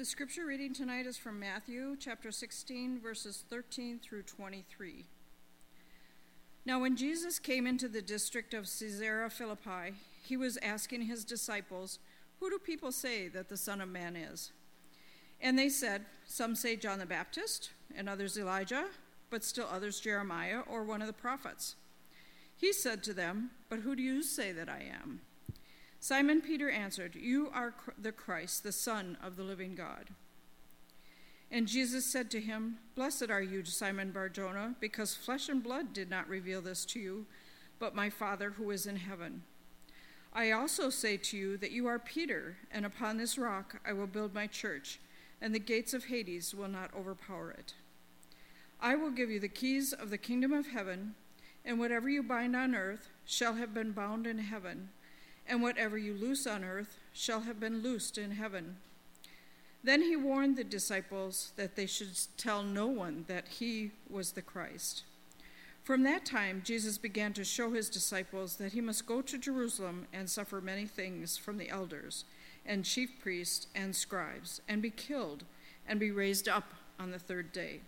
The scripture reading tonight is from Matthew chapter 16, verses 13 through 23. Now, when Jesus came into the district of Caesarea Philippi, he was asking his disciples, Who do people say that the Son of Man is? And they said, Some say John the Baptist, and others Elijah, but still others Jeremiah or one of the prophets. He said to them, But who do you say that I am? Simon Peter answered, You are the Christ, the Son of the living God. And Jesus said to him, Blessed are you, Simon Barjona, because flesh and blood did not reveal this to you, but my Father who is in heaven. I also say to you that you are Peter, and upon this rock I will build my church, and the gates of Hades will not overpower it. I will give you the keys of the kingdom of heaven, and whatever you bind on earth shall have been bound in heaven and whatever you loose on earth shall have been loosed in heaven. Then he warned the disciples that they should tell no one that he was the Christ. From that time, Jesus began to show his disciples that he must go to Jerusalem and suffer many things from the elders and chief priests and scribes, and be killed and be raised up on the third day.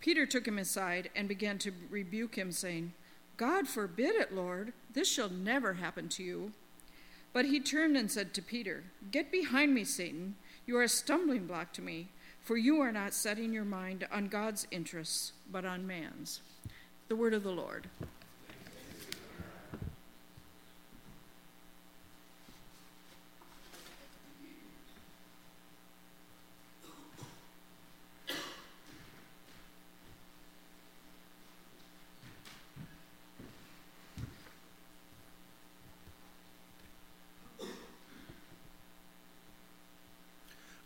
Peter took him aside and began to rebuke him, saying, God forbid it, Lord. This shall never happen to you. But he turned and said to Peter, Get behind me, Satan. You are a stumbling block to me, for you are not setting your mind on God's interests, but on man's. The word of the Lord.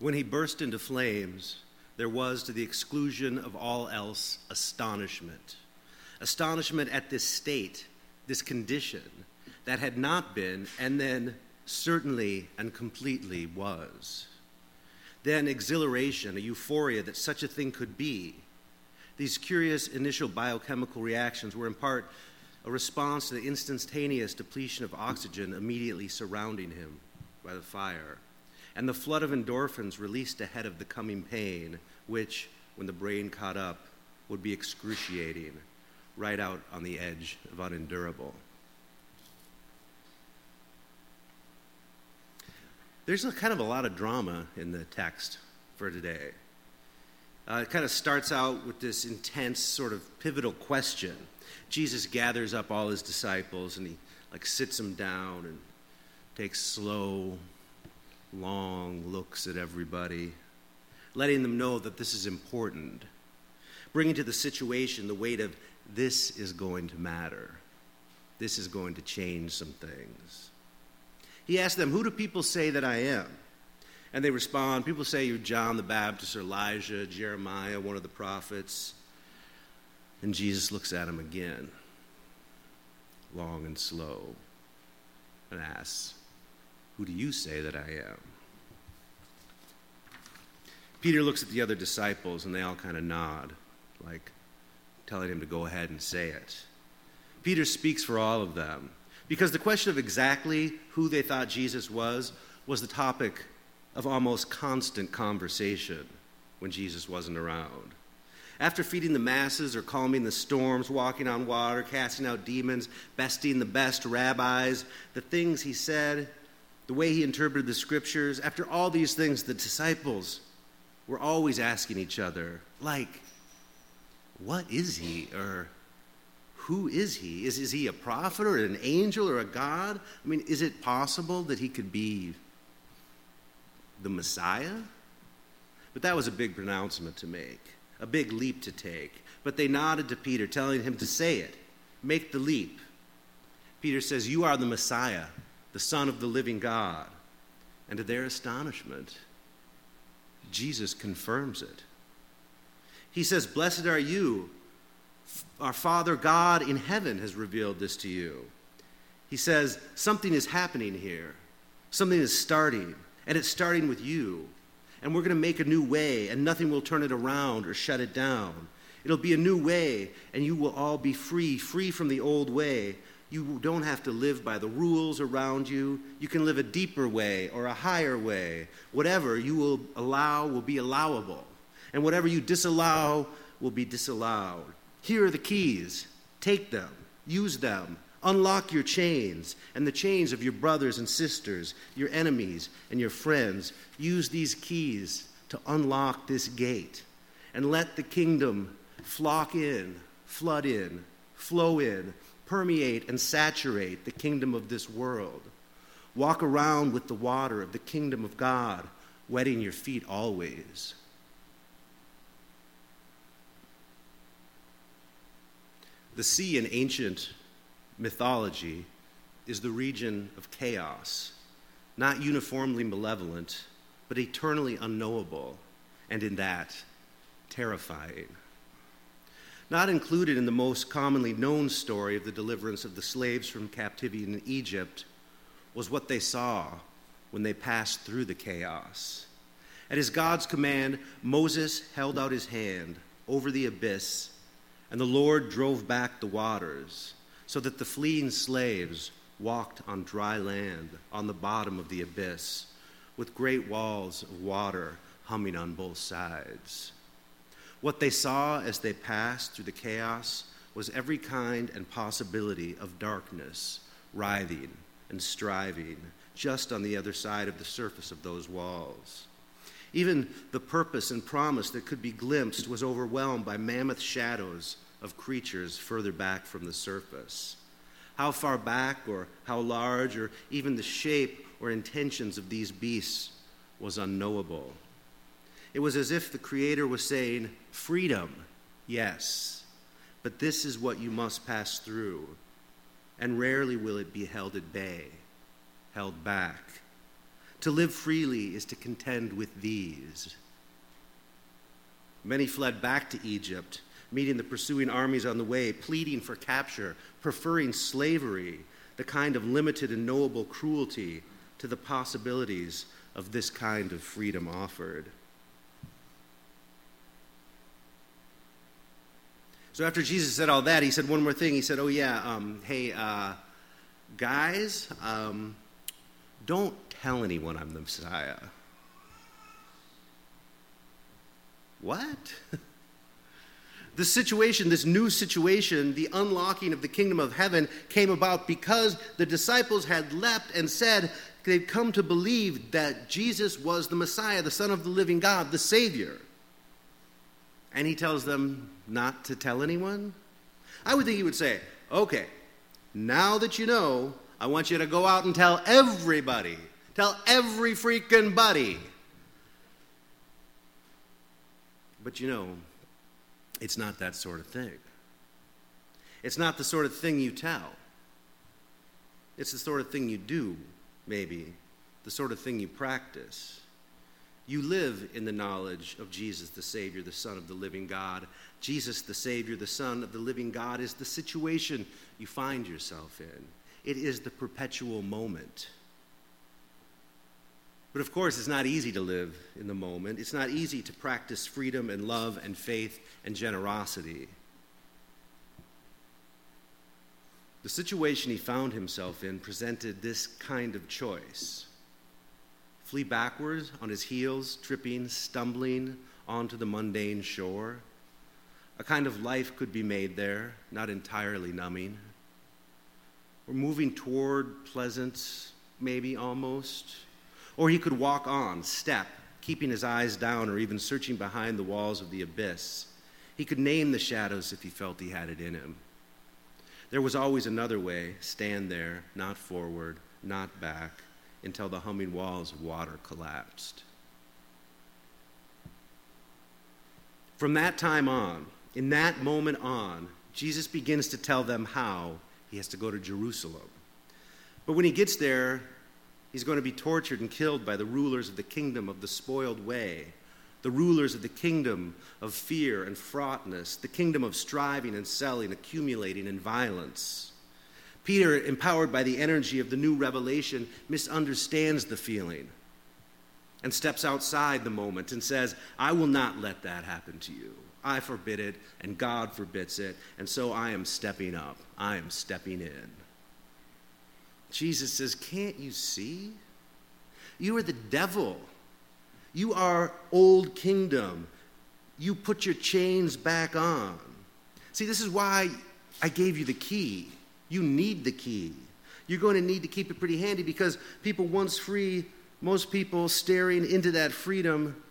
When he burst into flames, there was, to the exclusion of all else, astonishment. Astonishment at this state, this condition that had not been, and then certainly and completely was. Then exhilaration, a euphoria that such a thing could be. These curious initial biochemical reactions were in part a response to the instantaneous depletion of oxygen immediately surrounding him by the fire and the flood of endorphins released ahead of the coming pain, which, when the brain caught up, would be excruciating, right out on the edge of unendurable. There's a kind of a lot of drama in the text for today. Uh, it kind of starts out with this intense, sort of pivotal question. Jesus gathers up all his disciples and he like sits them down and takes slow, long looks at everybody, letting them know that this is important, bringing to the situation the weight of this is going to matter, this is going to change some things. He asked them, Who do people say that I am? And they respond, People say you're John the Baptist or Elijah, Jeremiah, one of the prophets. And Jesus looks at him again, long and slow, and asks, who do you say that I am? Peter looks at the other disciples and they all kind of nod, like telling him to go ahead and say it. Peter speaks for all of them because the question of exactly who they thought Jesus was was the topic of almost constant conversation when Jesus wasn't around. After feeding the masses or calming the storms, walking on water, casting out demons, besting the best rabbis, the things he said the way he interpreted the scriptures, after all these things, the disciples were always asking each other, like, what is he? Or who is he? Is, is he a prophet or an angel or a God? I mean, is it possible that he could be the Messiah? But that was a big pronouncement to make, a big leap to take. But they nodded to Peter, telling him to say it, make the leap. Peter says, You are the Messiah the Son of the living God. And to their astonishment, Jesus confirms it. He says, Blessed are you. Our Father God in heaven has revealed this to you. He says, Something is happening here. Something is starting, and it's starting with you. And we're going to make a new way, and nothing will turn it around or shut it down. It'll be a new way, and you will all be free, free from the old way, You don't have to live by the rules around you. You can live a deeper way or a higher way. Whatever you will allow will be allowable. And whatever you disallow will be disallowed. Here are the keys. Take them, use them, unlock your chains and the chains of your brothers and sisters, your enemies and your friends. Use these keys to unlock this gate and let the kingdom flock in, flood in, flow in permeate and saturate the kingdom of this world. Walk around with the water of the kingdom of God, wetting your feet always. The sea in ancient mythology is the region of chaos, not uniformly malevolent, but eternally unknowable, and in that, terrifying. Not included in the most commonly known story of the deliverance of the slaves from captivity in Egypt was what they saw when they passed through the chaos. At his God's command, Moses held out his hand over the abyss, and the Lord drove back the waters, so that the fleeing slaves walked on dry land on the bottom of the abyss, with great walls of water humming on both sides. What they saw as they passed through the chaos was every kind and possibility of darkness, writhing and striving just on the other side of the surface of those walls. Even the purpose and promise that could be glimpsed was overwhelmed by mammoth shadows of creatures further back from the surface. How far back, or how large, or even the shape or intentions of these beasts was unknowable. It was as if the Creator was saying, Freedom, yes, but this is what you must pass through, and rarely will it be held at bay, held back. To live freely is to contend with these. Many fled back to Egypt, meeting the pursuing armies on the way, pleading for capture, preferring slavery, the kind of limited and knowable cruelty, to the possibilities of this kind of freedom offered. So after Jesus said all that, he said one more thing. He said, Oh, yeah, um, hey, uh, guys, um, don't tell anyone I'm the Messiah. What? the situation, this new situation, the unlocking of the kingdom of heaven came about because the disciples had leapt and said they'd come to believe that Jesus was the Messiah, the Son of the living God, the Savior. And he tells them, not to tell anyone? I would think he would say, okay, now that you know, I want you to go out and tell everybody. Tell every freaking buddy. But you know, it's not that sort of thing. It's not the sort of thing you tell. It's the sort of thing you do, maybe, the sort of thing you practice. You live in the knowledge of Jesus, the Savior, the Son of the living God. Jesus, the Savior, the Son of the living God, is the situation you find yourself in. It is the perpetual moment. But of course, it's not easy to live in the moment. It's not easy to practice freedom and love and faith and generosity. The situation he found himself in presented this kind of choice flee backwards on his heels, tripping, stumbling onto the mundane shore. A kind of life could be made there, not entirely numbing. Or moving toward pleasance, maybe almost. Or he could walk on, step, keeping his eyes down, or even searching behind the walls of the abyss. He could name the shadows if he felt he had it in him. There was always another way stand there, not forward, not back until the humming walls of water collapsed. From that time on, in that moment on, Jesus begins to tell them how he has to go to Jerusalem. But when he gets there, he's going to be tortured and killed by the rulers of the kingdom of the spoiled way, the rulers of the kingdom of fear and fraughtness, the kingdom of striving and selling, accumulating and violence. Peter, empowered by the energy of the new revelation, misunderstands the feeling and steps outside the moment and says, I will not let that happen to you. I forbid it, and God forbids it, and so I am stepping up. I am stepping in. Jesus says, Can't you see? You are the devil. You are old kingdom. You put your chains back on. See, this is why I gave you the key. You need the key. You're going to need to keep it pretty handy because people, once free, most people staring into that freedom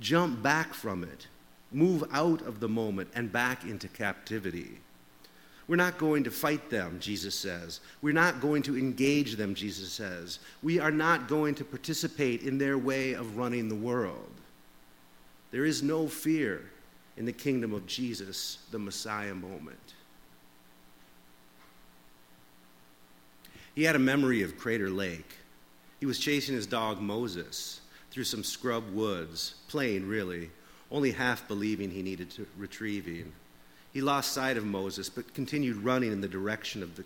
jump back from it, move out of the moment, and back into captivity. We're not going to fight them, Jesus says. We're not going to engage them, Jesus says. We are not going to participate in their way of running the world. There is no fear in the kingdom of Jesus, the Messiah moment. He had a memory of Crater Lake. He was chasing his dog Moses through some scrub woods, playing really, only half believing he needed to retrieving. He lost sight of Moses, but continued running in the direction of the,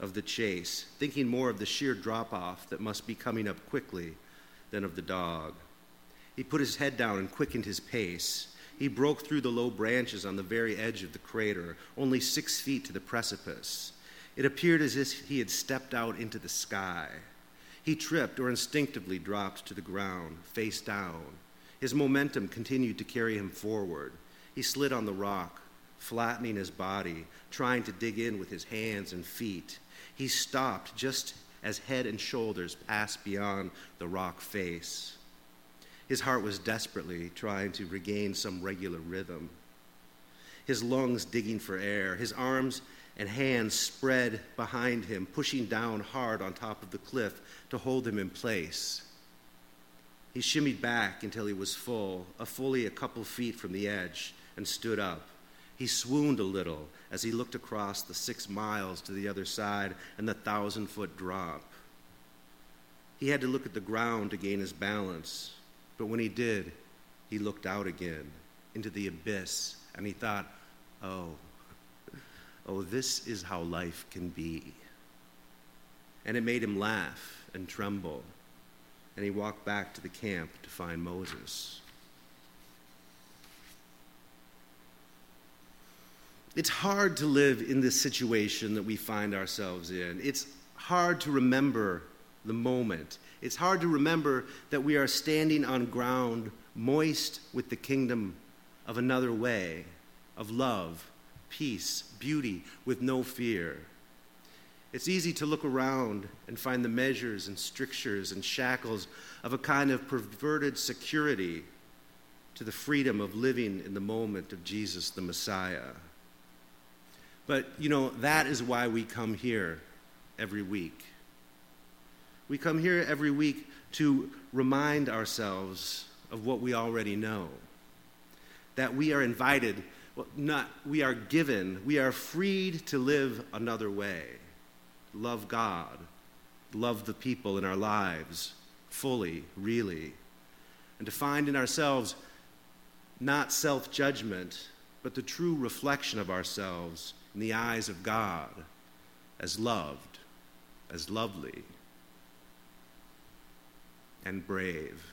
of the chase, thinking more of the sheer drop off that must be coming up quickly than of the dog. He put his head down and quickened his pace. He broke through the low branches on the very edge of the crater, only six feet to the precipice. It appeared as if he had stepped out into the sky. He tripped or instinctively dropped to the ground, face down. His momentum continued to carry him forward. He slid on the rock, flattening his body, trying to dig in with his hands and feet. He stopped just as head and shoulders passed beyond the rock face. His heart was desperately trying to regain some regular rhythm. His lungs digging for air, his arms and hands spread behind him, pushing down hard on top of the cliff to hold him in place. He shimmied back until he was full, a fully a couple feet from the edge, and stood up. He swooned a little as he looked across the six miles to the other side and the thousand foot drop. He had to look at the ground to gain his balance, but when he did, he looked out again into the abyss and he thought, oh, oh, this is how life can be. And it made him laugh and tremble, and he walked back to the camp to find Moses. It's hard to live in this situation that we find ourselves in. It's hard to remember the moment. It's hard to remember that we are standing on ground moist with the kingdom of another way, of love, peace, beauty, with no fear. It's easy to look around and find the measures and strictures and shackles of a kind of perverted security to the freedom of living in the moment of Jesus the Messiah. But, you know, that is why we come here every week. We come here every week to remind ourselves of what we already know. That we are invited, well, not, we are given, we are freed to live another way. Love God, love the people in our lives fully, really. And to find in ourselves not self judgment, but the true reflection of ourselves in the eyes of God as loved, as lovely, and brave.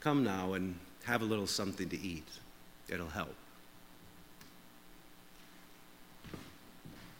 Come now and have a little something to eat. It'll help.